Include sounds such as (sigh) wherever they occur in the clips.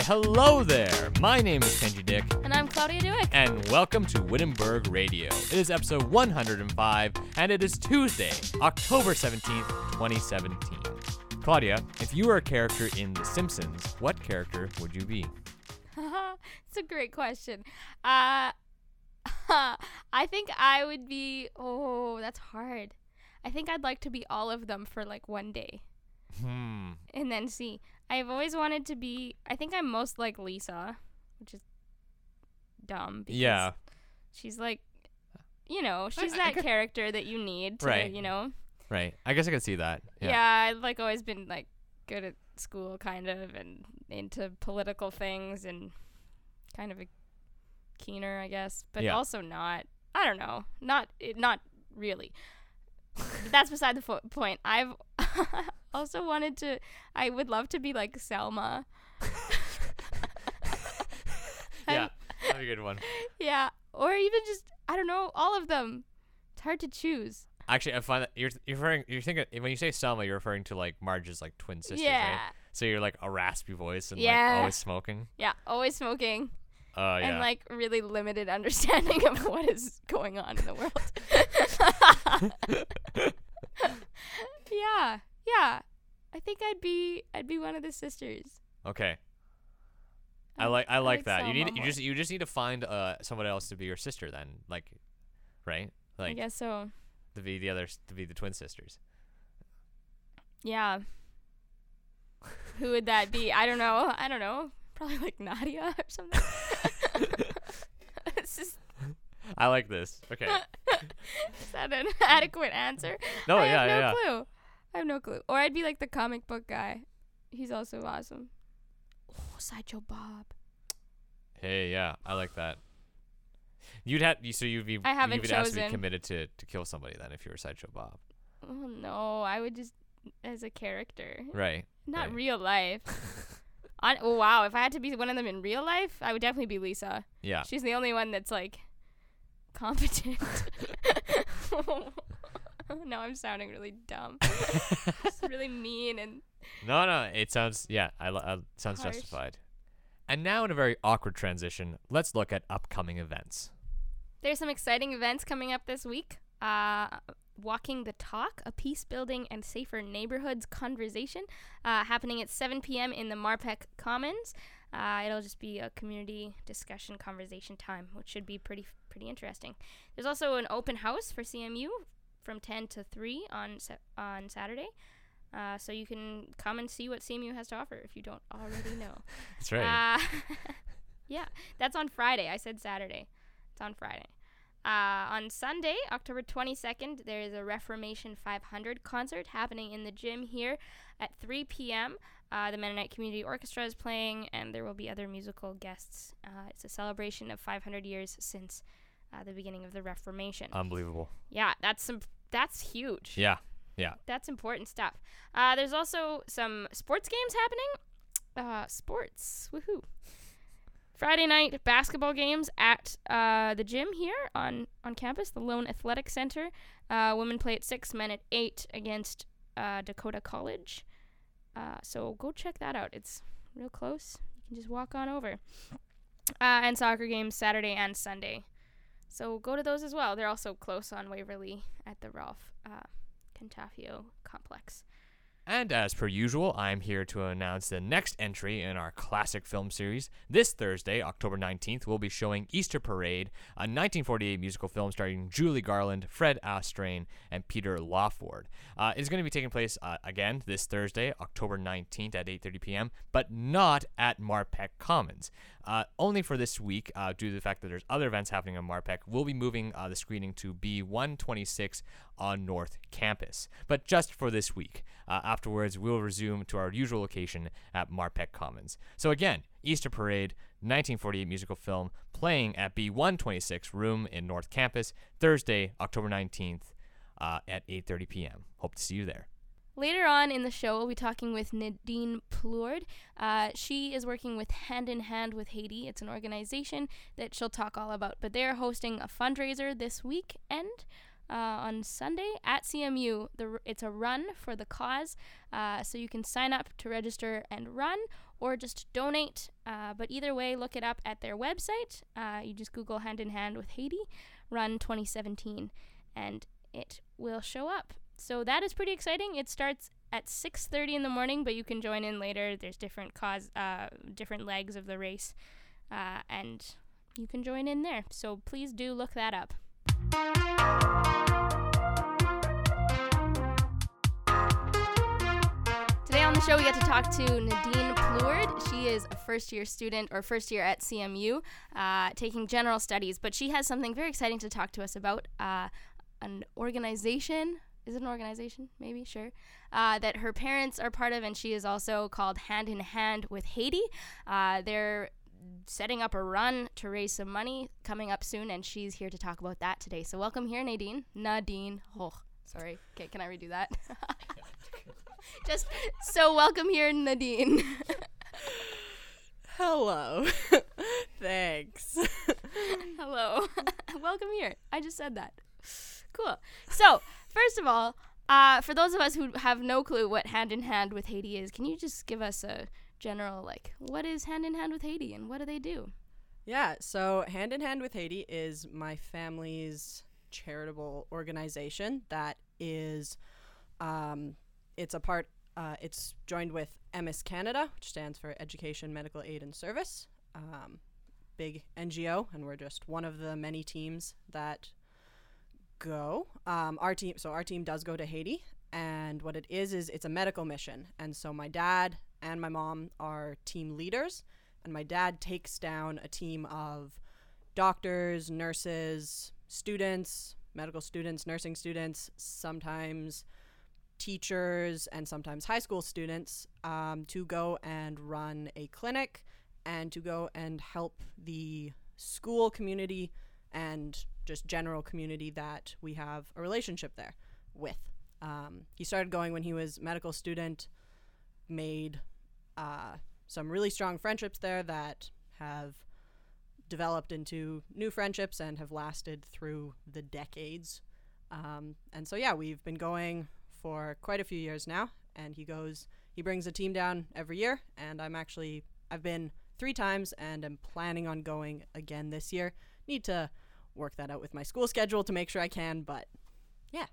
Why, hello there. My name is Kenji Dick, And I'm Claudia Dewick. and welcome to Wittenberg Radio. It is episode 105, and it is Tuesday, October 17th, 2017. Claudia, if you were a character in The Simpsons, what character would you be? (laughs) it's a great question. Uh, (laughs) I think I would be. Oh, that's hard. I think I'd like to be all of them for like one day Hmm. and then see. I've always wanted to be. I think I'm most like Lisa, which is dumb. Because Yeah. She's like, you know, she's I that could- character that you need to, Right. you know. Right. I guess I could see that. Yeah. Yeah. I've like always been like good at school, kind of, and into political things, and kind of a keener, I guess, but Yeah. also not. I don't know, not it, not really. (laughs) That's beside the fo- point. I've (laughs) also wanted to. I would love to be like Selma. (laughs) yeah. That'd be a good one. Yeah, or even just I don't know, all of them. It's hard to choose. Actually, I find that you're you're referring you're thinking when you say Selma, you're referring to like Marge's like twin sisters, yeah, right? So you're like a raspy voice and Yeah. like always smoking. yeah, always smoking. Oh yeah. and like really limited (laughs) understanding of what is going on in the world. (laughs) yeah, yeah. I think I'd be I'd be one of the sisters. okay. I I- like I like that. You need you just you just need to find uh someone else to be your sister then, like, right? Like I guess so. to be the other to be the twin sisters. Yeah. Who would that be? I don't know. I don't know. Probably like Nadia or something. (laughs) just, I like this. Okay. (laughs) is that an (laughs) adequate answer? No, I yeah, have no yeah, yeah. clue. I have no clue. Or I'd be like the comic book guy. He's also awesome. Oh, Sideshow Bob. Hey, yeah, I like that. You'd have you so you'd be I haven't you would have to be committed to to kill somebody then if you were sideshow Bob. Oh no, I would just as a character, Right. not Right. real life. (laughs) On, oh wow, if I had to be one of them in real life, I would definitely be Lisa. Yeah. She's the only one that's like competent. (laughs) (laughs) (laughs) no, I'm sounding really dumb. (laughs) Just really mean and No, no, it sounds yeah, I, li- uh, sounds Harsh. justified. And now in a very awkward transition, let's look at upcoming events. There's some exciting events coming up this week. Uh, Walking the Talk, a peace building and safer neighborhoods conversation, uh, happening at 7 p.m. in the Marpeck Commons. Uh, it'll just be a community discussion conversation time, which should be pretty pretty interesting. There's also an open house for CMU from 10 to 3 on sa- on Saturday. Uh, so you can come and see what CMU has to offer if you don't already know. (laughs) That's right. Uh, (laughs) yeah, that's on Friday. I said Saturday. It's on Friday. Uh, on Sunday, October 22nd, there is a Reformation 500 concert happening in the gym here at 3 p.m. Uh, the Mennonite Community Orchestra is playing, and there will be other musical guests. Uh, it's a celebration of 500 years since uh, the beginning of the Reformation. Unbelievable. yeah, that's some. That's huge Yeah. Yeah. That's important stuff. Uh, there's also some sports games happening. Uh, sports, woohoo! Friday night basketball games at uh, the gym here on on campus, the Loewen Athletic Center. Uh, women play at six, men at eight against uh, Dakota College. Uh, so go check that out. It's real close. You can just walk on over. Uh, and soccer games Saturday and Sunday. So go to those as well. They're also close on Waverly at the Ralph uh, Cantafio complex. And as per usual, I'm here to announce the next entry in our classic film series. This Thursday, October 19th, we'll be showing Easter Parade, a 1948 musical film starring Judy Garland, Fred Astaire, and Peter Lawford. Uh, it's going to be taking place uh, again this Thursday, October 19th at 8:30 p.m., but not at Marpeck Commons. Uh, only for this week, uh, due to the fact that there's other events happening on Marpeck, we'll be moving uh, the screening to B126 on North Campus. But just for this week. Uh, afterwards, we'll resume to our usual location at Marpeck Commons. So again, Easter Parade, 1948 musical film, playing at B126 room in North Campus, Thursday, October 19th uh, at 8.30 p.m. Hope to see you there. Later on in the show, we'll be talking with Nadine Plourde. Uh, she is working with Hand in Hand with Haiti. It's an organization that she'll talk all about. But they're hosting a fundraiser this weekend uh, on Sunday at CMU. The, it's a run for the cause, uh, so you can sign up to register and run, or just donate. Uh, but either way, look it up at their website. Uh, you just Google Hand in Hand with Haiti, Run 2017, and it will show up. So that is pretty exciting. It starts at 6:30 in the morning, but you can join in later. There's different cause, uh, different legs of the race, uh, and you can join in there. So please do look that up. Today on the show, we get to talk to Nadine Plourde. She is a first year student or first year at CMU, uh, taking general studies, but she has something very exciting to talk to us about uh, an organization. Is it an organization? Maybe, sure. Uh, that her parents are part of, and she is also called Hand in Hand with Haiti. Uh, they're setting up a run to raise some money coming up soon, and she's here to talk about that today. So, welcome here, Nadine. Nadine. Oh, sorry. Okay, can I redo that? (laughs) Just so welcome here, Nadine. (laughs) Hello. (laughs) Thanks. Hello. welcome here. I just said that. Cool. So, first of all, uh, for those of us who have no clue what Hand in Hand with Haiti is, can you just give us a general, like, what is Hand in Hand with Haiti and what do they do? Yeah, so Hand in Hand with Haiti is my family's charitable organization that is um, it's a part uh, it's joined with EMAS Canada, which stands for Education, Medical Aid and Service. Um, big NGO, and we're just one of the many teams that go. Um, our team, so our team does go to Haiti, and what it is is it's a medical mission. And so my dad and my mom are team leaders, and my dad takes down a team of doctors, nurses, students, medical students, nursing students, sometimes teachers, and sometimes high school students um, to go and run a clinic and to go and help the school community and just general community that we have a relationship there with. Um, he started going when he was medical student, made uh, some really strong friendships there that have developed into new friendships and have lasted through the decades. Um, and so, yeah, we've been going for quite a few years now. And he goes, he brings a team down every year. And I'm actually, I've been three times and I'm planning on going again this year. Need to work that out with my school schedule to make sure I can, but yeah.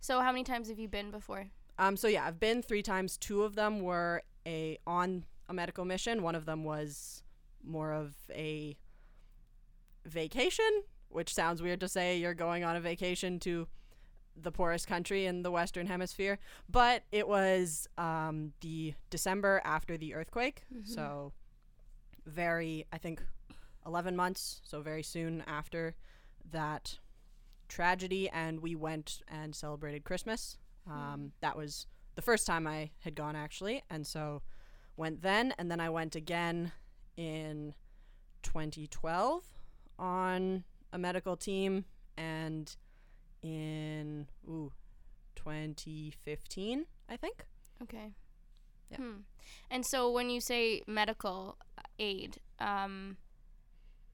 So, how many times have you been before? Um, so yeah, I've been three times. Two of them were a on a medical mission. One of them was more of a vacation, which sounds weird to say. You're going on a vacation to the poorest country in the Western Hemisphere, but it was um, the December after the earthquake. Mm-hmm. So, very, I think, 11 months, so very soon after that tragedy. And we went and celebrated Christmas. Um, That was the first time I had gone, actually. And so, went then, and then I went again in 2012 on a medical team and in ooh 2015 i think Okay. Yeah. Hmm. And so, when you say medical aid, um,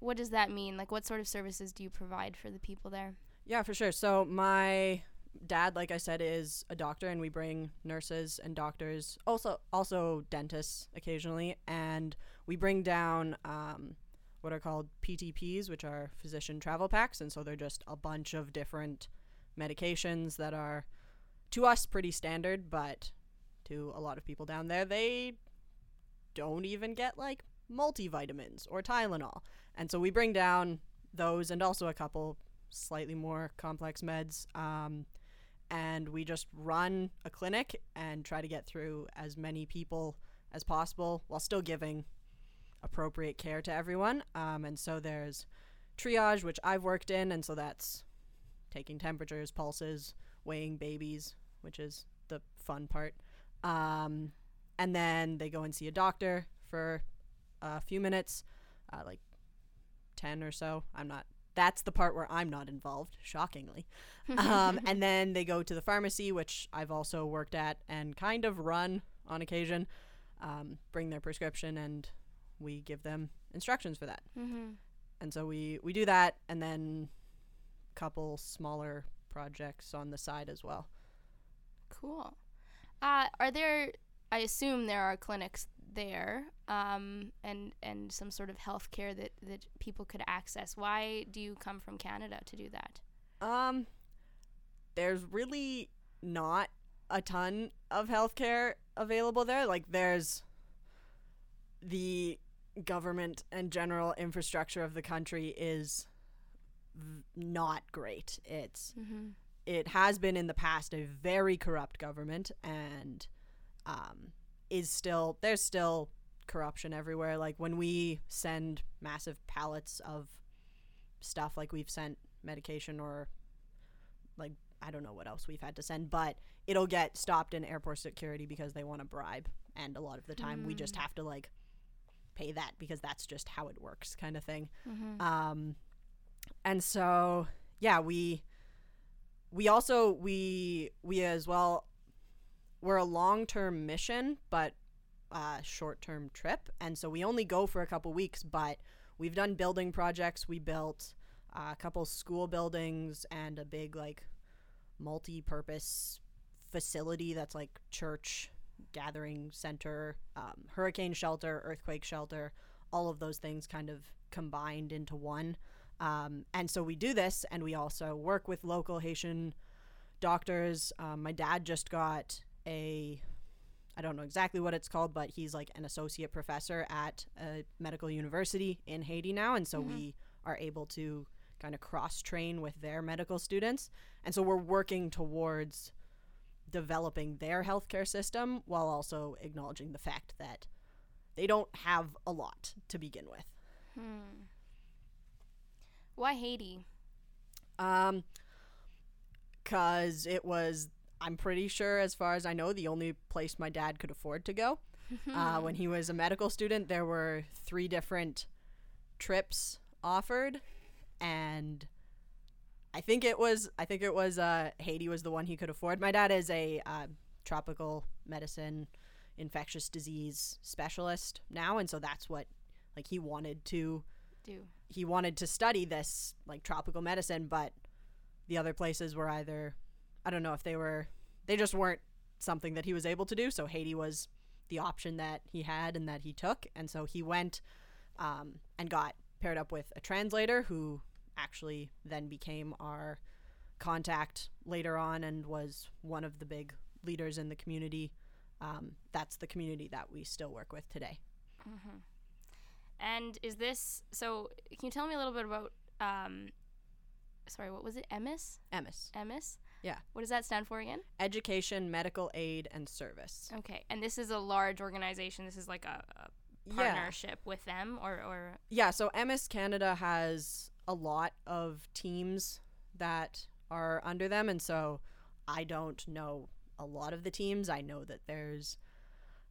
what does that mean? Like, what sort of services do you provide for the people there? yeah for sure so my dad like i said is a doctor and we bring nurses and doctors also also dentists occasionally and we bring down um, what are called ptps which are physician travel packs and so they're just a bunch of different medications that are to us pretty standard but to a lot of people down there they don't even get like multivitamins or tylenol and so we bring down those and also a couple slightly more complex meds um, and we just run a clinic and try to get through as many people as possible while still giving appropriate care to everyone. Um, and so there's triage, which I've worked in, and so that's taking temperatures, pulses, weighing babies, which is the fun part. Um, and then they go and see a doctor for a few minutes, uh, like 10 or so. I'm not that's the part where I'm not involved, shockingly. Um, (laughs) and then they go to the pharmacy, which I've also worked at and kind of run on occasion, um, bring their prescription, and we give them instructions for that. Mm-hmm. And so we, we do that, and then a couple smaller projects on the side as well. Cool. Uh, are there? I assume there are clinics there um, and and some sort of health care that, that people could access. Why do you come from Canada to do that? Um, there's really not a ton of healthcare available there. Like, there's the government and general infrastructure of the country is v- not great. It's Mm-hmm. it has been in the past a very corrupt government and um, is still there's still corruption everywhere. Like when we send massive pallets of stuff like we've sent medication or like I don't know what else we've had to send but it'll get stopped in airport security because they want to bribe. And a lot of the time we just have to like pay that because that's just how it works kind of thing. Mm-hmm. um, and so yeah, we we also we we as well we're a long term mission, but uh, short term trip, and so we only go for a couple weeks. But we've done building projects. We built uh, a couple school buildings and a big like multi purpose facility that's like church gathering center, um, hurricane shelter, earthquake shelter, all of those things kind of combined into one. Um, and so we do this, and we also work with local Haitian doctors. Um, my dad just got a, I don't know exactly what it's called, but he's like an associate professor at a medical university in Haiti now. And so we are able to kind of cross train with their medical students. And so we're working towards developing their healthcare system while also acknowledging the fact that they don't have a lot to begin with. Hmm. Why Haiti? Um, cause it was, I'm pretty sure, as far as I know, the only place my dad could afford to go. Uh, (laughs) when he was a medical student, there were three different trips offered, and I think it was, I think it was, uh, Haiti was the one he could afford. My dad is a uh, tropical medicine, infectious disease specialist now, and so that's what, like, he wanted to Do he wanted to study this like tropical medicine, but the other places were either I don't know if they were they just weren't something that he was able to do. So Haiti was the option that he had and that he took, and so he went um, and got paired up with a translator who actually then became our contact later on and was one of the big leaders in the community. Um, that's the community that we still work with today. Mm-hmm. And is this so? Can you tell me a little bit about? Um, sorry, what was it? EMAS. EMAS, EMAS. Yeah. What does that stand for again? Education, Medical Aid, and Service. Okay, and this is a large organization. This is like a, a Yeah. partnership with them, or or Yeah, so MS Canada has a lot of teams that are under them, and so I don't know a lot of the teams. I know that there's,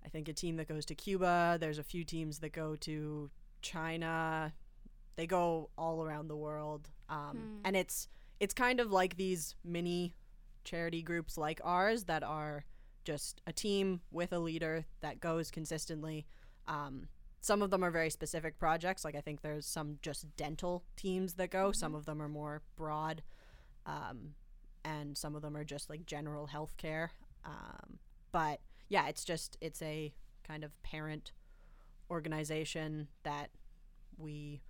I think, a team that goes to Cuba. There's a few teams that go to China. They go all around the world, um, Hmm. and it's it's kind of like these mini charity groups like ours that are just a team with a leader that goes consistently. Um, some of them are very specific projects. Like I think there's some just dental teams that go. Some of them are more broad, um, and some of them are just like general healthcare. Um, but yeah, it's just it's a kind of parent organization that we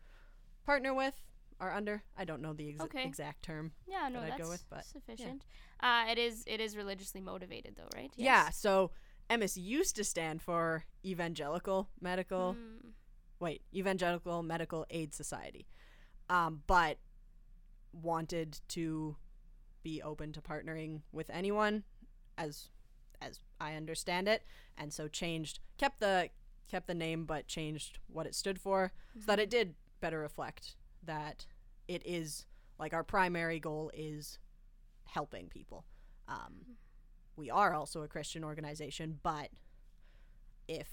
partner with are under. I don't know the ex- Okay. exact term. yeah, no, that I'd that's go with, but, yeah. Uh, it is it is religiously motivated though, right? Yeah. So MS used to stand for Evangelical Medical. Hmm. wait, Evangelical Medical Aid Society, um, but wanted to be open to partnering with anyone, as as I understand it, and so changed, kept the kept the name, but changed what it stood for, so that it did better reflect that it is like our primary goal is helping people. Um, we are also a Christian organization, but if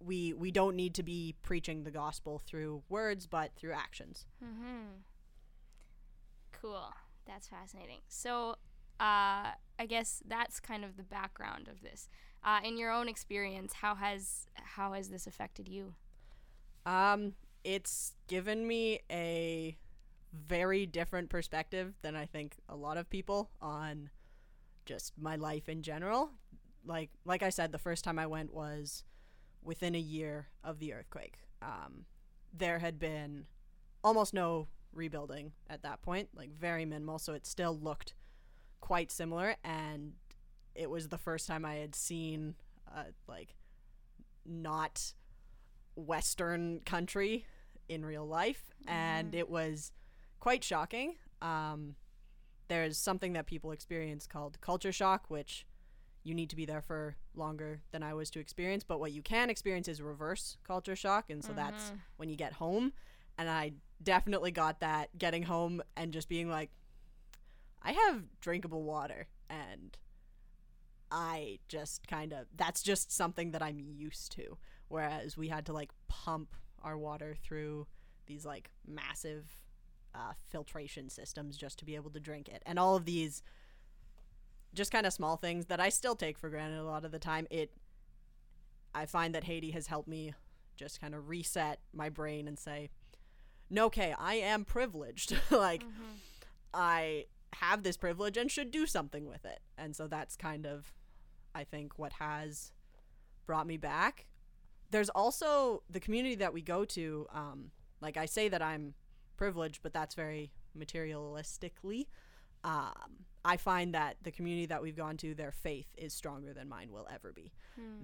we we don't need to be preaching the gospel through words but through actions Mm-hmm. Cool. That's fascinating. So, uh, I guess that's kind of the background of this. Uh, in your own experience, how has how has this affected you? um it's given me a very different perspective than i think a lot of people on just my life in general like like i said the first time i went was within a year of the earthquake. Um, there had been almost no rebuilding at that point, like very minimal, so it still looked quite similar. And it was the first time I had seen, uh, like, not Western country in real life, and it was quite shocking. Um, there's something that people experience called culture shock, which you need to be there for longer than I was to experience. But what you can experience is reverse culture shock, and so that's when you get home. And I definitely got that getting home and just being like, I have drinkable water, and I just kind of that's just something that I'm used to. Whereas we had to like pump our water through these like massive uh, filtration systems just to be able to drink it, and all of these just kind of small things that I still take for granted a lot of the time. It I find that Haiti has helped me just kind of reset my brain and say, no, okay, I am privileged. (laughs) like, I have this privilege and should do something with it. And so that's kind of, I think, what has brought me back. There's also the community that we go to. Um, like, I say that I'm privileged, but that's very materialistically. Um, I find that the community that we've gone to, their faith is stronger than mine will ever be.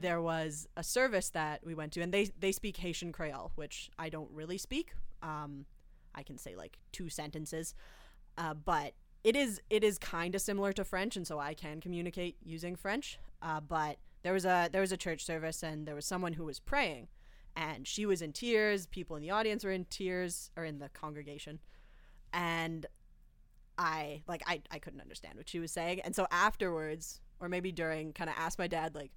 There was a service that we went to, and they they speak Haitian Creole, which I don't really speak. Um, I can say like two sentences, uh, but it is it is kind of similar to French, and so I can communicate using French. Uh, but there was a there was a church service, and there was someone who was praying, and she was in tears. People in the audience were in tears, or in the congregation, and I like I, I couldn't understand what she was saying. And so afterwards, or maybe during, kind of asked my dad like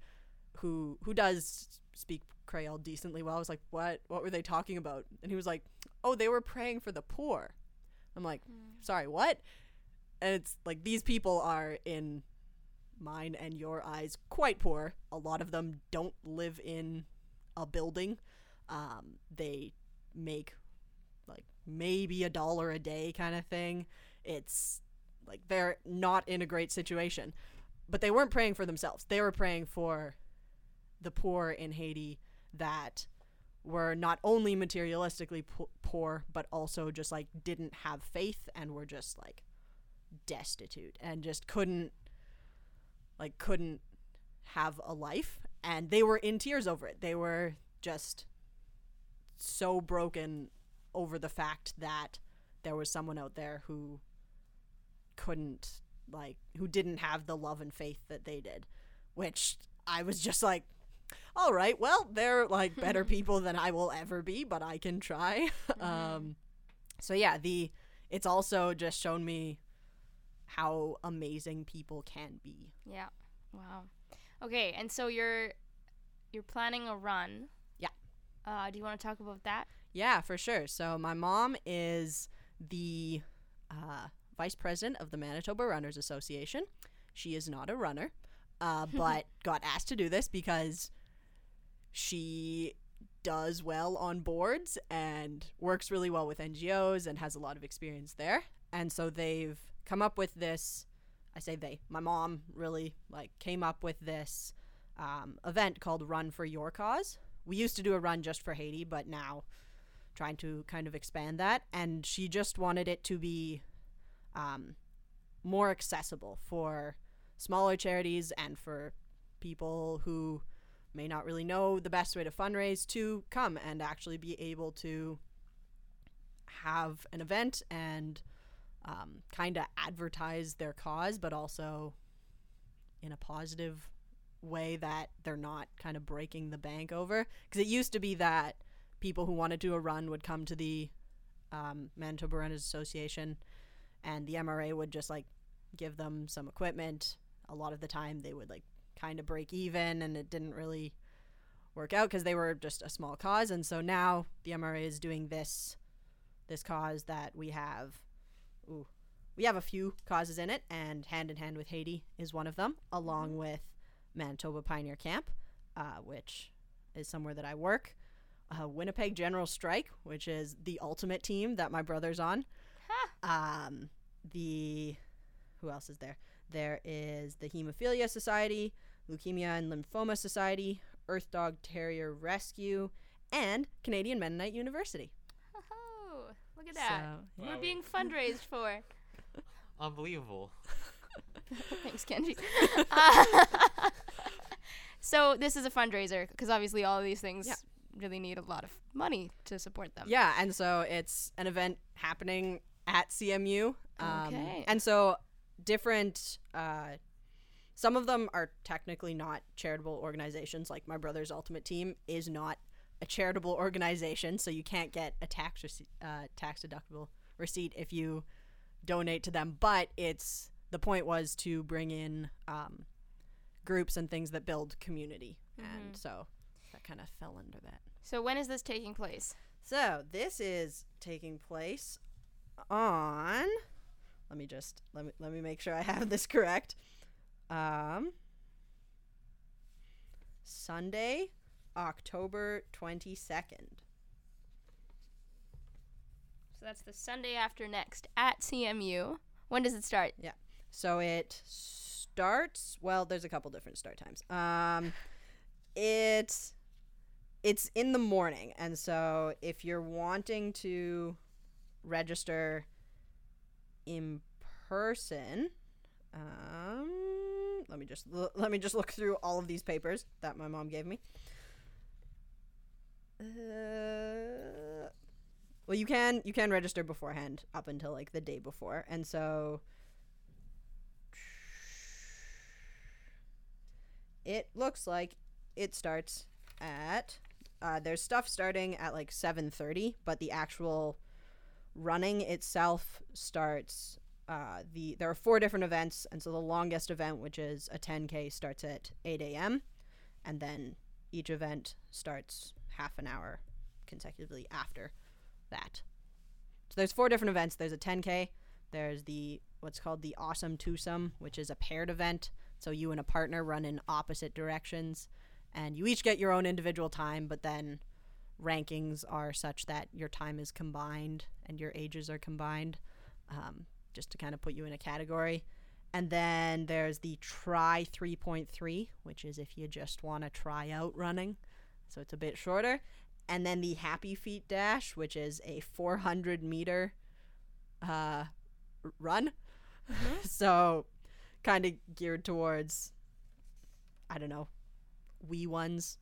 who who does speak Creole decently well. I was like, "What what were they talking about?" And he was like, "Oh, they were praying for the poor." I'm like, mm. "Sorry, what?" And it's like these people are in mine and your eyes quite poor. A lot of them don't live in a building. Um, they make like maybe a dollar a day kind of thing. It's like they're not in a great situation. But they weren't praying for themselves. They were praying for the poor in Haiti that were not only materialistically po- poor, but also just like didn't have faith and were just like destitute and just couldn't like couldn't have a life and they were in tears over it. They were just so broken over the fact that there was someone out there who couldn't like who didn't have the love and faith that they did which i was just like all right well they're like better (laughs) people than i will ever be but i can try (laughs) um so yeah the it's also just shown me how amazing people can be Yeah. Wow. Okay, and so you're you're planning a run. Yeah. Uh, do you want to talk about that? Yeah, for sure. So my mom is the uh, vice president of the Manitoba Runners Association. She is not a runner, uh, (laughs) but got asked to do this because she does well on boards and works really well with NGOs and has a lot of experience there. And so they've come up with this. I say they. My mom really like came up with this um, event called Run for Your Cause. We used to do a run just for Haiti, but now trying to kind of expand that. And she just wanted it to be um, more accessible for smaller charities and for people who may not really know the best way to fundraise to come and actually be able to have an event and um, kind of advertise their cause, but also in a positive way that they're not kind of breaking the bank over. Because it used to be that people who wanted to do a run would come to the um, Manitoba Runners Association, and the MRA would just like give them some equipment. A lot of the time, they would like kind of break even, and it didn't really work out because they were just a small cause. And so now the MRA is doing this this cause that we have. Ooh, we have a few causes in it, and Hand in Hand with Haiti is one of them, along with Manitoba Pioneer Camp, uh, which is somewhere that I work. Uh, Winnipeg General Strike, which is the ultimate team that my brother's on. Um, the who else is there? There is the Hemophilia Society, Leukemia and Lymphoma Society, Earth Dog Terrier Rescue, and Canadian Mennonite University. Look at that. So, We're being (laughs) fundraised for. Unbelievable. (laughs) Thanks, (laughs) Kenji. Uh, so this is a fundraiser because obviously all of these things Yeah. really need a lot of money to support them. Yeah, and so it's an event happening at CMU. Um, Okay. And so different, uh, some of them are technically not charitable organizations. Like my brother's Ultimate Team is not a charitable organization, so you can't get a tax rece- uh, tax deductible receipt if you donate to them. But it's the point was to bring in um, groups and things that build community, and so that kind of fell under that. So when is this taking place? So this is taking place on. Let me just let me let me make sure I have this correct. Um, Sunday, October twenty second. So that's the Sunday after next at CMU. When does it start? Yeah. So it starts. Well, there's a couple different start times. Um, it's it's in the morning, and so if you're wanting to register in person, um, let me just l- let me just look through all of these papers that my mom gave me. Uh, well, you can you can register beforehand up until like the day before, and so it looks like it starts at uh, there's stuff starting at like 7.30 but the actual running itself starts uh, the there are four different events and so the longest event which is a 10k starts at 8 a.m and then each event starts half an hour consecutively after that. So there's four different events. There's a 10k there's the what's called the awesome twosome which is a paired event. So you and a partner run in opposite directions, and you each get your own individual time, but then rankings are such that your time is combined and your ages are combined, um, just to kind of put you in a category. And then there's the try 3.3, which is if you just want to try out running, so it's a bit shorter. And then the happy feet dash, which is a 400 meter uh, r- run. (laughs) so kind of geared towards I don't know, wee ones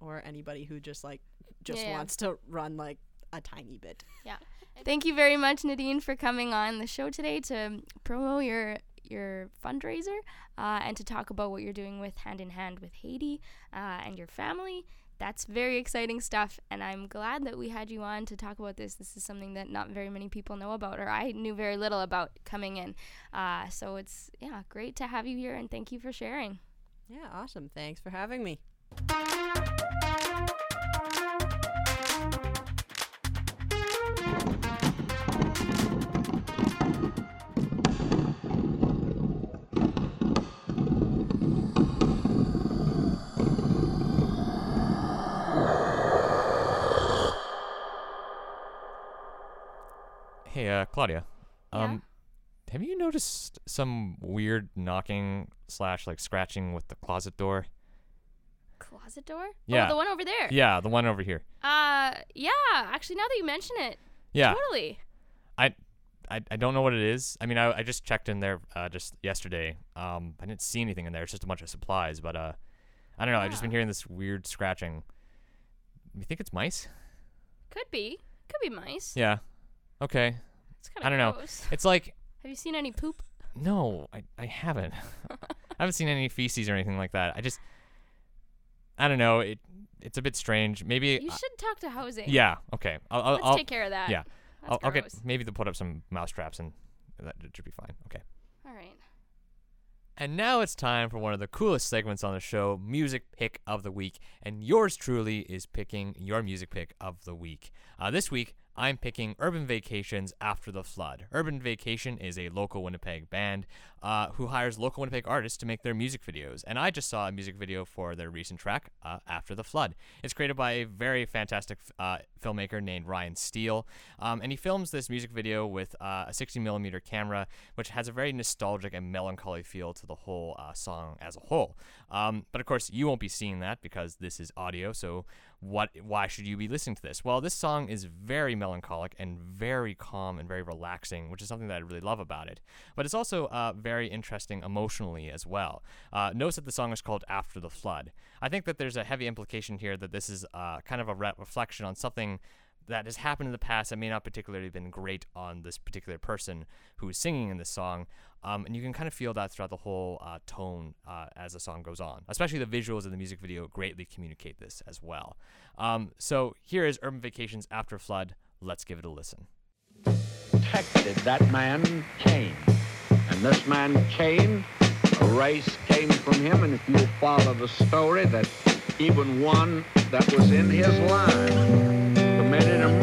or anybody who just like just Yeah, yeah. wants to run like a tiny bit. Yeah. Thank you very much, Nadine, for coming on the show today to promo your your fundraiser uh, and to talk about what you're doing with Hand in Hand with Haiti uh, and your family. That's very exciting stuff, and I'm glad that we had you on to talk about this. This is something that not very many people know about, or I knew very little about coming in. Uh, so it's yeah, great to have you here, and thank you for sharing. Yeah, awesome. Thanks for having me. Hey, uh, Claudia. Um, have you noticed some weird knocking slash like scratching with the closet door? Closet door? Yeah. Oh, the one over there. Yeah, the one over here. Uh, yeah. Actually, now that you mention it, Yeah, totally. I, I I don't know what it is. I mean, I, I just checked in there uh, just yesterday. Um, I didn't see anything in there. It's just a bunch of supplies, but uh, I don't know. I've just been Ah. hearing this weird scratching. You think it's mice? Could be. Could be mice. Yeah. Okay. It's kind I don't know. It's like Have you seen any poop? no, I, I haven't. (laughs) I haven't seen any feces or anything like that. I just I don't know. It it's a bit strange. Maybe You should talk to housing. yeah. Okay. I'll I'll, Let's I'll, take care of that. yeah. That's I'll, I'll get gross. maybe they'll put up some mouse traps and that should be fine. Okay. All right. And now it's time for one of the coolest segments on the show, Music Pick of the Week. And yours truly is picking your music pick of the week. Uh, this week, I'm picking Urban Vacations After the Flood. Urban Vacation is a local Winnipeg band uh, who hires local Winnipeg artists to make their music videos. And I just saw a music video for their recent track, uh, After the Flood. It's created by a very fantastic uh, filmmaker named Ryan Steele. Um, and he films this music video with uh, a 60 millimeter camera, which has a very nostalgic and melancholy feel to the whole uh, song as a whole. Um, but of course, you won't be seeing that because this is audio. So what why should you be listening to this? Well, this song is very melancholic and very calm and very relaxing, which is something that I really love about it. But it's also uh, very interesting emotionally as well. Uh, notice that the song is called After the Flood. I think that there's a heavy implication here that this is uh, kind of a re- reflection on something that has happened in the past that may not particularly been great on this particular person who is singing in this song. Um, and you can kind of feel that throughout the whole uh, tone uh, as the song goes on. Especially the visuals in the music video greatly communicate this as well. Um, so here is Urban Vacations After Flood. Let's give it a listen. Protected that man Cain. And this man Cain, a race came from him, and if you follow the story, that even one that was in his line committed a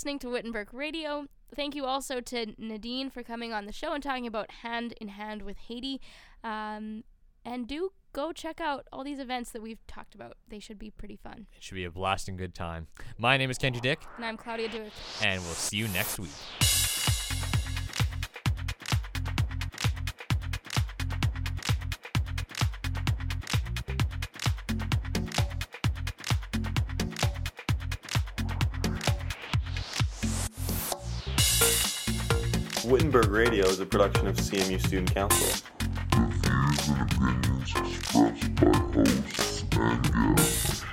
listening to Wittenberg Radio. Thank you also to Nadine for coming on the show and talking about Hand in Hand with Haiti. Um, and do go check out all these events that we've talked about. They should be pretty fun. It should be a blasting good time. My name is Kenji Dick, And I'm Claudia Dewitt. and we'll see you next week. Wittenberg Radio is a production of CMU Student Council. expressed by hosts and guests